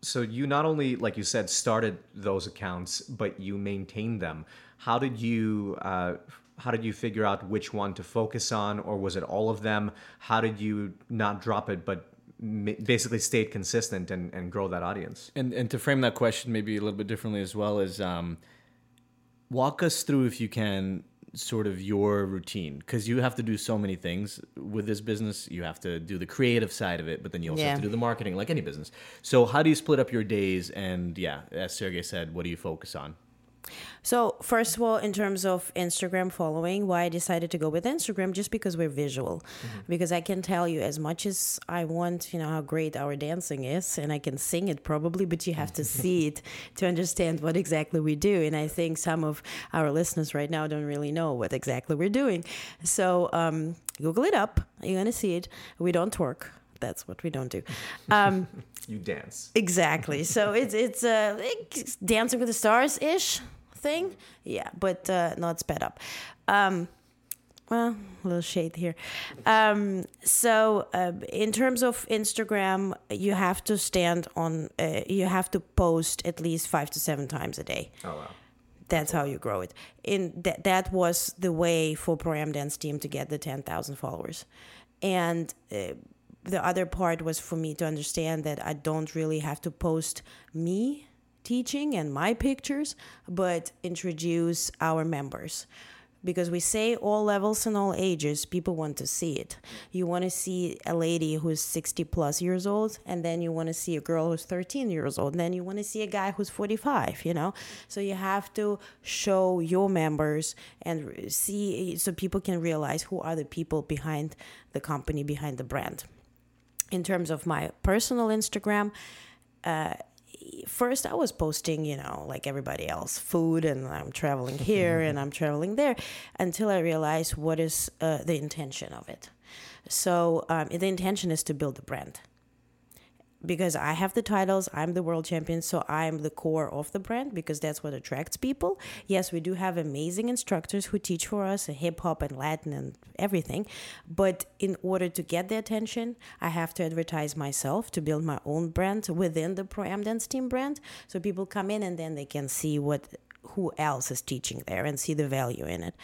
so you not only like you said started those accounts but you maintained them How did you uh, how did you figure out which one to focus on, or was it all of them? How did you not drop it, but basically stayed consistent and, and grow that audience? And and to frame that question maybe a little bit differently as well is um, walk us through if you can sort of your routine? Because you have to do so many things with this business. You have to do the creative side of it but then you also have to do the marketing like any business. So how do you split up your days? And yeah as sergey said what do you focus on So first of all, in terms of Instagram following, why I decided to go with Instagram just because we're visual. Because I can tell you as much as I want, you know, how great our dancing is, and I can sing it probably, but you have to see it to understand what exactly we do. And I think some of our listeners right now don't really know what exactly we're doing. So um, Google it up. You're gonna see it. We don't twerk. That's what we don't do. Um, You dance. Exactly. So it's it's uh, Dancing with the Stars ish thing. Yeah, but uh, not sped up. Um, well, a little shade here. Um, so uh, in terms of Instagram, you have to stand on. Uh, you have to post at least five to seven times a day Oh wow. that's how you grow it. In that that was the way for Pro Am Dance Team to get the ten thousand followers, and uh, the other part was for me to understand that I don't really have to post me teaching and my pictures, but introduce our members. Because we say all levels and all ages, people want to see it. You want to see a lady who's 60 plus years old, and then you want to see a girl who's 13 years old, and then you want to see a guy who's 45, you know? So you have to show your members and see so people can realize who are the people behind the company, behind the brand in terms of my personal Instagram, uh, first I was posting, you know, like everybody else, food, and I'm traveling here and I'm traveling there, until I realized what is uh, the intention of it. So um, the intention is to build a brand. Because I have the titles, I'm the world champion, so I'm the core of the brand because that's what attracts people. Yes, we do have amazing instructors who teach for us hip hop and Latin and everything. But in order to get the attention, I have to advertise myself to build my own brand within the Pro Am Dance Team brand. So people come in and then they can see what who else is teaching there and see the value in it.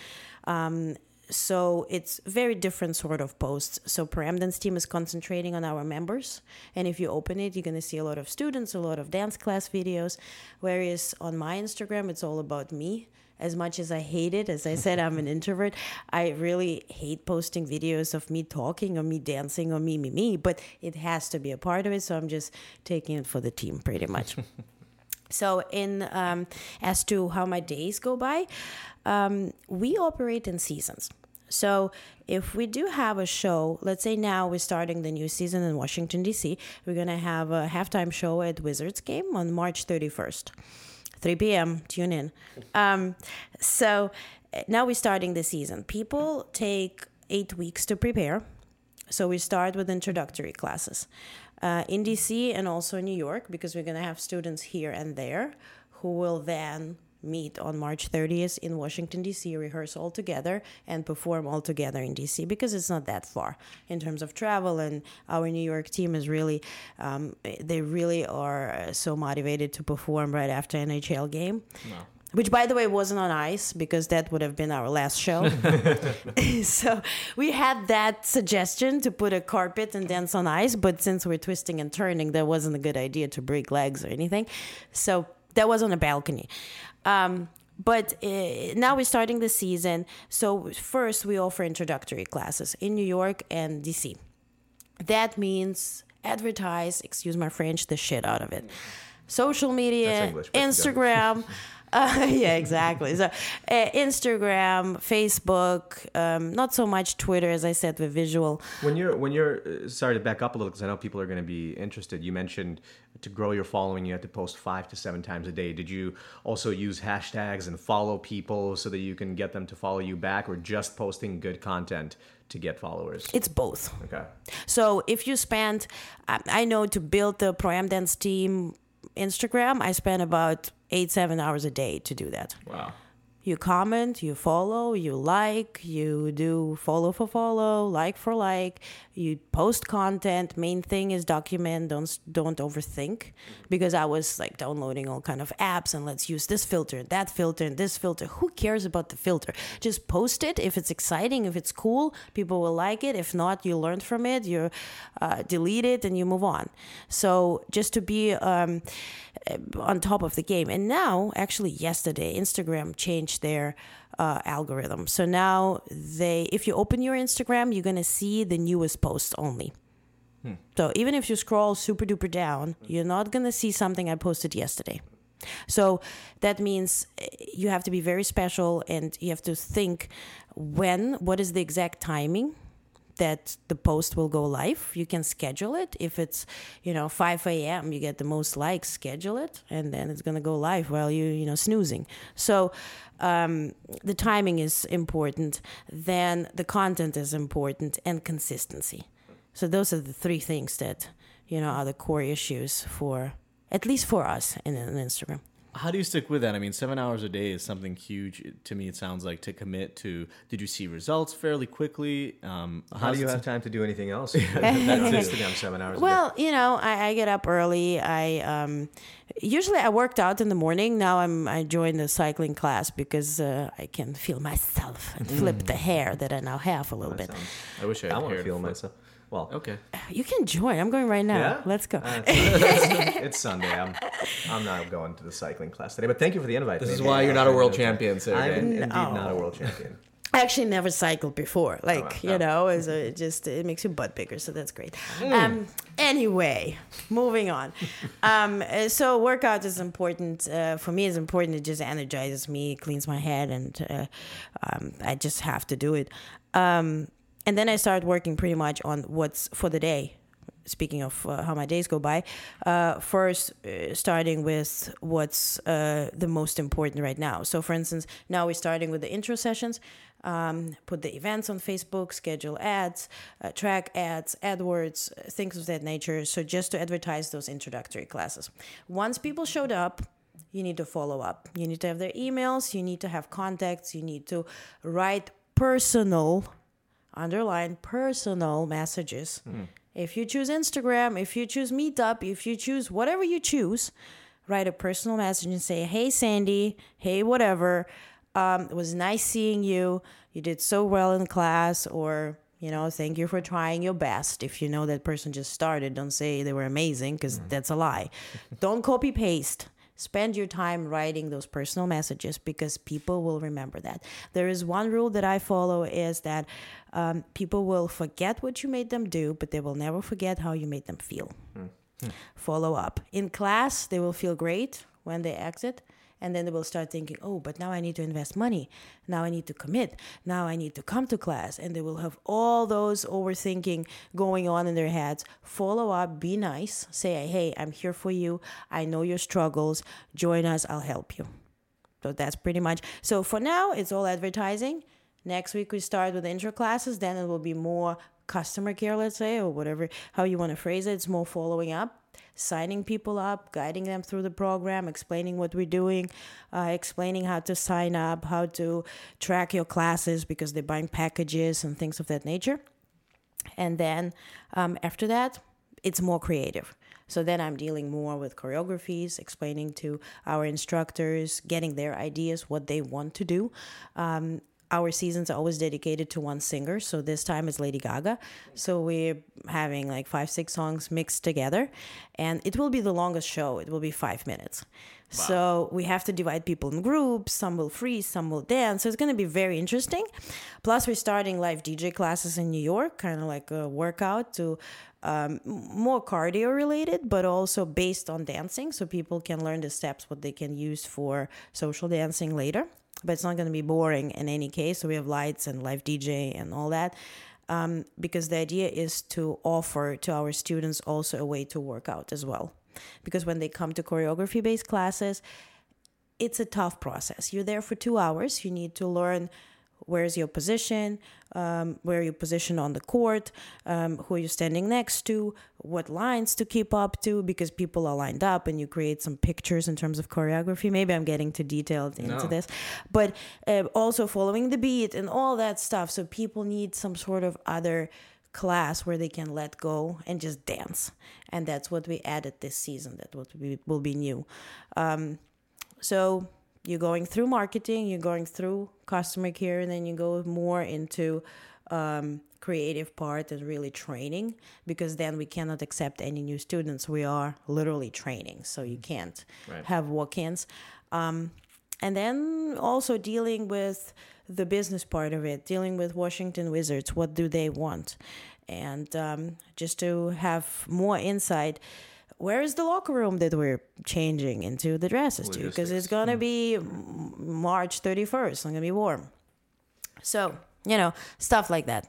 Um, so it's very different sort of posts. So Pro Am Dance team is concentrating on our members, and if you open it, you're gonna see a lot of students, a lot of dance class videos. Whereas on my Instagram, it's all about me. As much as I hate it, as I said, I'm an introvert. I really hate posting videos of me talking or me dancing or me, me, me. But it has to be a part of it, so I'm just taking it for the team, pretty much. So, in um, as to how my days go by, um, we operate in seasons. So, if we do have a show, let's say now we're starting the new season in Washington D.C., we're gonna have a halftime show at Wizards game on March 31st, 3 p.m. Tune in. Um, so now we're starting the season. People take eight weeks to prepare. So we start with introductory classes uh, in DC and also in New York because we're going to have students here and there who will then meet on March 30th in Washington, D.C., rehearse all together and perform all together in D.C. because it's not that far in terms of travel. And our New York team is really, um, they really are uh, so motivated to perform right after NHL game. Which, by the way, wasn't on ice because that would have been our last show. so we had that suggestion to put a carpet and dance on ice, but since we're twisting and turning, that wasn't a good idea to break legs or anything. So that was on a balcony. Um, but uh, now we're starting the season. So first, we offer introductory classes in New York and DC. That means advertise, excuse my French, the shit out of it. Social media, English. Instagram. Uh, yeah, exactly. So, uh, Instagram, Facebook, um, not so much Twitter, as I said, the visual. When you're when you're uh, sorry to back up a little because I know people are going to be interested. You mentioned to grow your following, you had to post five to seven times a day. Did you also use hashtags and follow people so that you can get them to follow you back, or just posting good content to get followers? It's both. Okay. So if you spend, I I know to build the Pro Am Dance team Instagram, I spent about eight, seven hours a day to do that. Wow. You comment, you follow, you like, you do follow for follow, like for like, you post content. Main thing is document, don't don't overthink because I was like downloading all kind of apps and let's use this filter, that filter, and this filter. Who cares about the filter? Just post it if it's exciting, if it's cool, people will like it. If not, you learn from it, you uh, delete it, and you move on. So just to be um, on top of the game. And now, actually, yesterday, Instagram changed their uh, algorithm. So now they, if you open your Instagram, you're gonna see the newest posts only. So even if you scroll super duper down, you're not gonna see something I posted yesterday. So that means eh, you have to be very special and you have to think when, what is the exact timing that the post will go live. You can schedule it. If it's, you know, 5 a.m., you get the most likes, schedule it, and then it's going to go live while you, you know, snoozing. So um, the timing is important. Then the content is important and consistency. So those are the three things that, you know, are the core issues for, at least for us in, in Instagram. How do you stick with that? I mean, seven hours a day is something huge to me. It sounds like to commit to. Did you see results fairly quickly? Um, How how's do you it- have time to do anything else? That's Instagram seven hours. a day. Well, you know, I, I get up early. I um, usually I worked out in the morning. Now I'm I joined the cycling class because uh, I can feel myself and flip the hair that I now have a little bit. I wish I I had want hair to feel myself. Well, Okay. You can join. I'm going right now. Yeah? Let's go. Uh, it's, it's Sunday. I'm, I'm not going to the cycling class today, but thank you for the invite. This is why you're not a world to do it. champion, I'm indeed No. not a world champion. I actually never cycled before. Like wow. you Oh. know, is it just it makes your butt bigger, so that's great. Um, anyway, moving on. Um, uh, so workout is important uh, for me. It's important. It just energizes me, cleans my head, and uh, um, I just have to do it. Um, and then I start working pretty much on what's for the day. Speaking of uh, how my days go by, uh, first uh, starting with what's uh, the most important right now. So, for instance, now we're starting with the intro sessions. Um, put the events on Facebook, schedule ads, uh, track ads, AdWords, things of that nature. So, just to advertise those introductory classes. Once people showed up, you need to follow up. You need to have their emails, you need to have contacts, you need to write personal underline personal messages. If you choose Instagram, if you choose Meetup, if you choose whatever you choose, write a personal message and say, "Hey Sandy, hey whatever, um, it was nice seeing you. You did so well in class," or you know, thank you for trying your best. If you know that person just started, don't say they were amazing because that's a lie. don't copy paste. Spend your time writing those personal messages because people will remember that. There is one rule that I follow is that um, people will forget what you made them do, but they will never forget how you made them feel. Follow up. In class, they will feel great when they exit. And then they will start thinking, oh, but now I need to invest money. Now I need to commit. Now I need to come to class. And they will have all those overthinking going on in their heads. Follow up, be nice. Say, hey, I'm here for you. I know your struggles. Join us, I'll help you. So that's pretty much. So for now, it's all advertising. Next week we start with intro classes. Then it will be more customer care, let's say, or whatever how you want to phrase it. It's more following up, signing people up, guiding them through the program, explaining what we're doing, uh, explaining how to sign up, how to track your classes because they're buying packages and things of that nature. And then um, after that, it's more creative. So then I'm dealing more with choreographies, explaining to our instructors, getting their ideas, what they want to do. Um, our seasons are always dedicated to one singer. So this time it's Lady Gaga. So we're having like five, six songs mixed together. And it will be the longest show. It will be five minutes. So we have to divide people in groups. Some will freeze, some will dance. So it's going to be very interesting. Plus, we're starting live DJ classes in New York, kind of like a workout to um, more cardio related, but also based on dancing. So people can learn the steps, what they can use for social dancing later. But it's not going to be boring in any case. So we have lights and live DJ and all that. Um, because the idea is to offer to our students also a way to work out as well. Because when they come to choreography based classes, it's a tough process. You're there for two hours. You need to learn where's your position, um, where you position on the court, um, who are you're standing next to, what lines to keep up to, because people are lined up, and you create some pictures in terms of choreography. Maybe I'm getting too detailed into No. this, but uh, also following the beat and all that stuff. So people need some sort of other class where they can let go and just dance, and that's what we added this season. That what we will be new. Um, so you're going through marketing, you're going through customer care, and then you go more into um, creative part and really training because then we cannot accept any new students. We are literally training, so you can't Right. have walk-ins. Um, and then also dealing with the business part of it, dealing with Washington Wizards. What do they want? And um, just to have more insight, where is the locker room that we're changing into the dresses to? Because it's gonna hmm. be March 31st. It's gonna be warm. So you know stuff like that.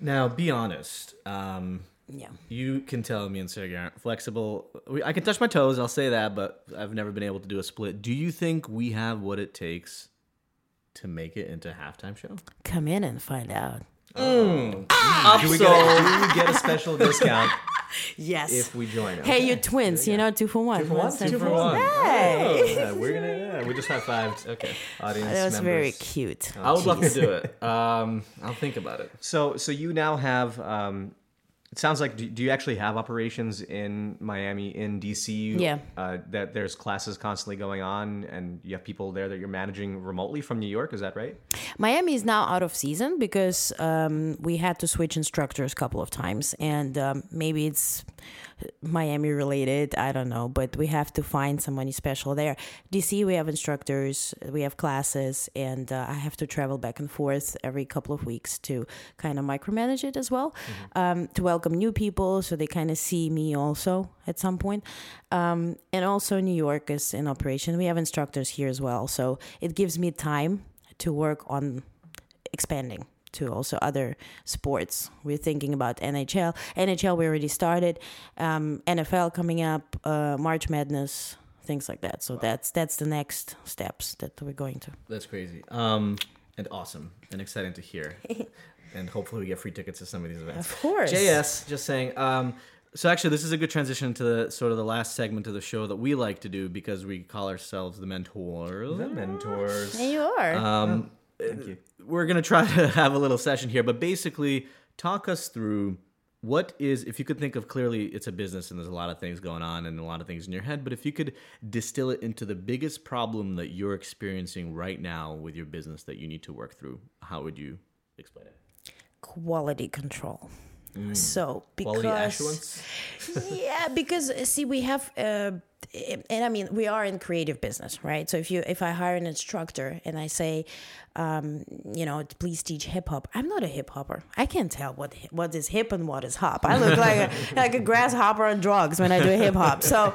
Now, be honest. Um, Yeah. you can tell me and Sergey aren't flexible. I can touch my toes. I'll say that, but I've never been able to do a split. Do you think we have what it takes to make it into a halftime show? Come in and find out. Oh. Mm. Ah! Do we, get do we get a special discount Yes. if we join? hey, you're twins. You know, two for one. Two for one? One Two for cent one. Hey. Yeah, we're gonna. Yeah, we just high fived. Okay. Audience That was very members. cute. I would love to do it. Um, I'll think about it. So, so you now have. Um, it sounds like. Do, do you actually have operations in Miami, in DC? Yeah. Uh, that there's classes constantly going on, and you have people there that you're managing remotely from New York. Is that right? Miami is now out of season because um, we had to switch instructors a couple of times, and um, maybe it's Miami related. I don't know, but we have to find somebody special there. DC, we have instructors, we have classes, and uh, I have to travel back and forth every couple of weeks to kind of micromanage it as well, um, to welcome new people so they kind of see me also at some point. Um, and also, New York is in operation. We have instructors here as well, so it gives me time to work on expanding to also other sports. We're thinking about NHL. NHL we already started. Um, NFL coming up, uh, March Madness, things like that. So that's that's the next steps that we're going to. That's crazy. Um, and awesome and exciting to hear. and hopefully we get free tickets to some of these events. Of course. JS, just saying. Um, so actually, this is a good transition to the sort of the last segment of the show that we like to do because we call ourselves the mentors. The mentors. There you are. Um, Thank you. we're gonna try to have a little session here, but basically, talk us through what is if you could think of clearly it's a business and there's a lot of things going on and a lot of things in your head, but if you could distill it into the biggest problem that you're experiencing right now with your business that you need to work through, how would you explain it? Quality control. So because Quality assurance. yeah because uh, see we have uh, and i mean we are in creative business right? So if you if i hire an instructor and i say um, you know please teach hip hop i'm not a hip hopper. I can't tell what what is hip and what is hop. I look like a like a grasshopper on drugs when i do hip hop. So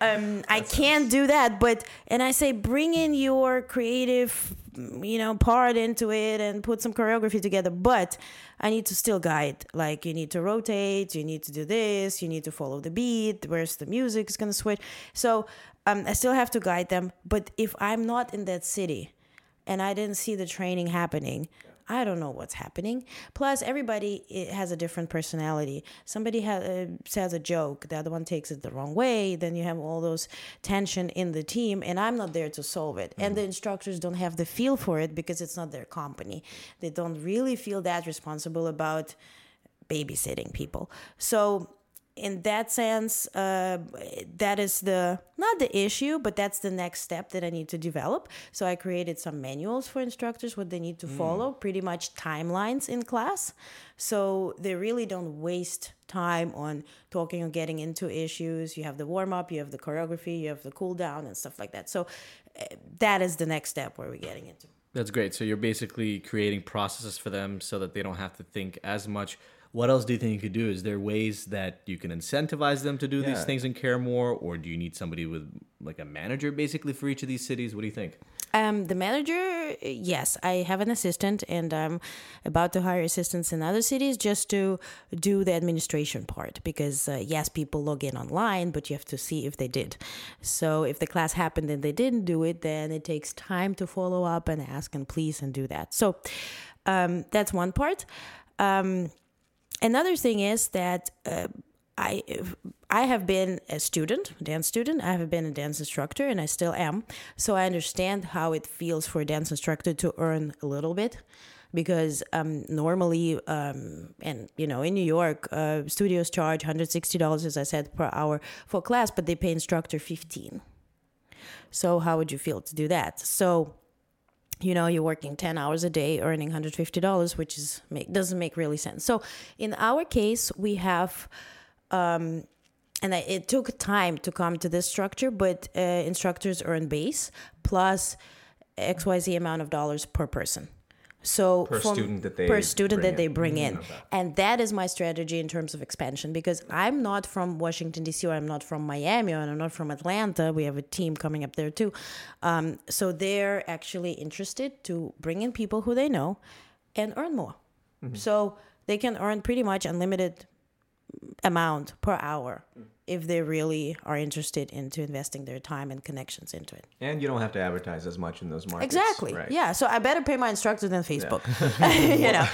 um, i can't do that but and i say bring in your creative you know part into it and put some choreography together but i need to still guide. Like you need to rotate you need to do this you need to follow the beat where's the music is going to switch so um, i still have to guide them but if i'm not in that city and i didn't see the training happening I don't know what's happening. Plus, everybody has a different personality. Somebody ha- uh, says a joke, the other one takes it the wrong way. Then you have all those tension in the team, and I'm not there to solve it. And the instructors don't have the feel for it because it's not their company. They don't really feel that responsible about babysitting people. So in that sense, uh, that is the not the issue, but that's the next step that I need to develop. So I created some manuals for instructors what they need to follow, pretty much timelines in class, so they really don't waste time on talking or getting into issues. You have the warm up, you have the choreography, you have the cool down and stuff like that. So uh, that is the next step where we're getting into. That's great. So you're basically creating processes for them so that they don't have to think as much. What else do you think you could do? Is there ways that you can incentivize them to do these things and care more, or do you need somebody with like a manager basically for each of these cities? What do you think? Um, the manager, yes, I have an assistant, and I'm about to hire assistants in other cities just to do the administration part. Because uh, yes, people log in online, but you have to see if they did. So if the class happened and they didn't do it, then it takes time to follow up and ask and please and do that. So um, that's one part. Um, another thing is that uh, I I have been a student, a dance student. I have been a dance instructor, and I still am. So I understand how it feels for a dance instructor to earn a little bit, because um, normally, um, and you know, in New York, uh, studios charge hundred sixty dollars, as I said, per hour for class, but they pay instructor fifteen. So how would you feel to do that? So you know you're working 10 hours a day earning $150 which is make, doesn't make really sense. So in our case we have um, and it took time to come to this structure but uh, instructors earn base plus xyz amount of dollars per person so Per student that they per student bring that they in. bring in. And that is my strategy in terms of expansion because i'm not from washington d.c or i'm not from miami or i'm not from atlanta. We have a team coming up there too. Um, so they're actually interested to bring in people who they know and earn more. So they can earn pretty much unlimited amount per hour if they really are interested into investing their time and connections into it. And you don't have to advertise as much in those markets. exactly. Right. yeah. So i better pay my instructor than facebook. You know?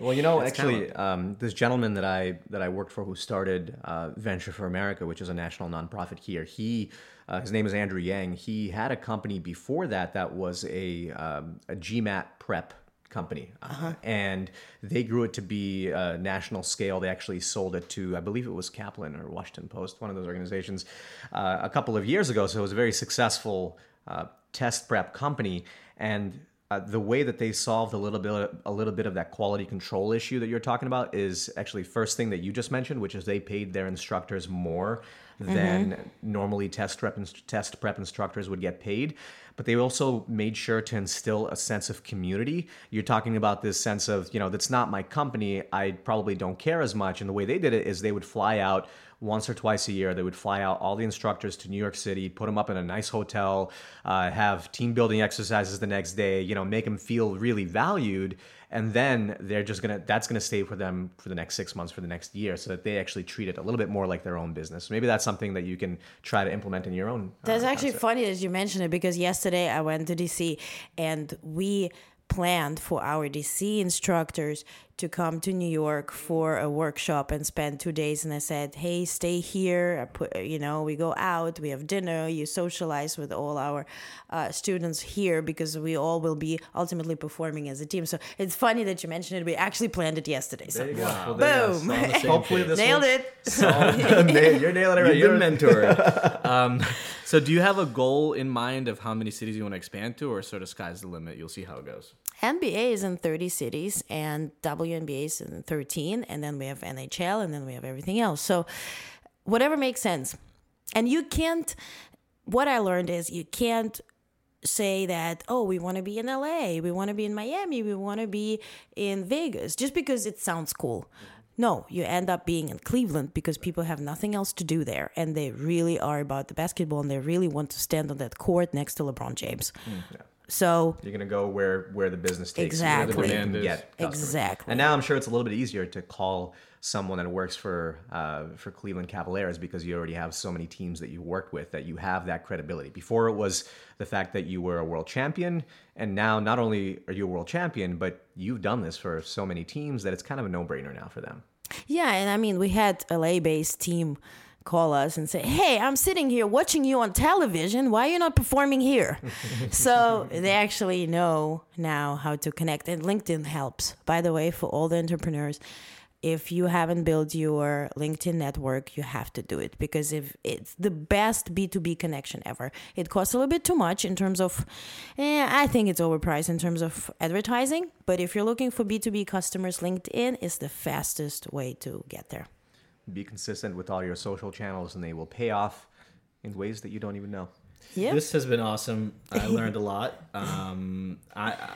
Well, you know, actually, um, this gentleman that I that I worked for, who started uh, Venture for America, which is a national nonprofit here, he uh, his name is Andrew Yang. He had a company before that that was a um, a GMAT prep company, uh, and they grew it to be a national scale. They actually sold it to, I believe it was Kaplan or Washington Post, one of those organizations, uh, a couple of years ago. So it was a very successful uh, test prep company, and uh, the way that they solved a little bit a little bit of that quality control issue that you're talking about is actually first thing that you just mentioned, which is they paid their instructors more than normally test prep test prep instructors would get paid. But they also made sure to instill a sense of community. You're talking about this sense of you know that's not my company. I probably don't care as much. And the way they did it is they would fly out once or twice a year. They would fly out all the instructors to New York City, put them up in a nice hotel, uh, have team building exercises the next day. You know, make them feel really valued, and then they're just gonna that's gonna stay for them for the next six months, for the next year, so that they actually treat it a little bit more like their own business. Maybe that's something that you can try to implement in your own. uh, That's actually concept. funny that you mentioned it because yesterday I went to DC and we planned for our DC instructors to come to New York for a workshop and spend two days. And I said, "Hey, stay here. I put, you know, we go out, we have dinner, you socialize with all our uh, students here because we all will be ultimately performing as a team." So it's funny that you mentioned it. We actually planned it yesterday. So There you go. Well, there you go. Boom. So On the same Hopefully this nailed it. Nail- You're nailing it right. You're a mentor. um, so, do you have a goal in mind of how many cities you want to expand to, or sort of sky's the limit? You'll see how it goes. NBA is in 30 cities and WNBA is in 13 and then we have NHL and then we have everything else. So whatever makes sense. And you can't what I learned is you can't say that oh we want to be in LA, we want to be in Miami, we want to be in Vegas just because it sounds cool. No, you end up being in Cleveland because people have nothing else to do there and they really are about the basketball and they really want to stand on that court next to LeBron James. Mm, So You're gonna go where where the business takes Exactly. you, where you Demand is. get. Exactly. And now I'm sure it's a little bit easier to call someone that works for uh, for Cleveland Cavaliers because you already have so many teams that you worked with that you have that credibility. Before it was the fact that you were a world champion, and now not only are you a world champion, but you've done this for so many teams that it's kind of a no brainer now for them. Yeah, and I mean, we had LA based team call us and say, Hey, I'm sitting here watching you on television. Why are you not performing here? so they actually know now how to connect. And LinkedIn helps, by the way, for all the entrepreneurs. If you haven't built your LinkedIn network, you have to do it because if it's the best B2B connection ever. It costs a little bit too much in terms of, eh, I think it's overpriced in terms of advertising. But if you're looking for B2B customers, LinkedIn is the fastest way to get there. Be consistent with all your social channels, and they will pay off in ways that you don't even know. Yeah. This has been awesome. I learned a lot. Um, I, I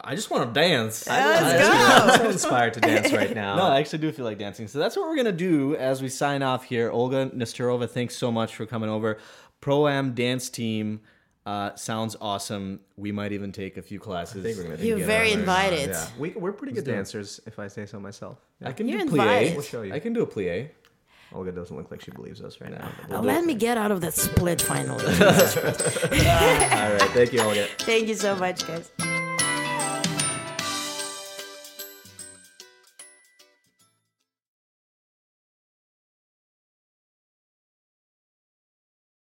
I just want to dance. Let's I'm so inspired to dance right now. No, I actually do feel like dancing. So that's what we're gonna do as we sign off here. Olga Nesterova, thanks so much for coming over. Pro Am dance team uh, sounds awesome. We might even take a few classes. think we're gonna You're very on there. invited. Yeah, we, we're pretty good dancers, if I say so myself. I can You're do invited. plie. We'll show you. I can do a plie. Olga doesn't look like she believes us right now. Oh, let me get out of that split finally. All right, thank you, Olga. Thank you so much, guys.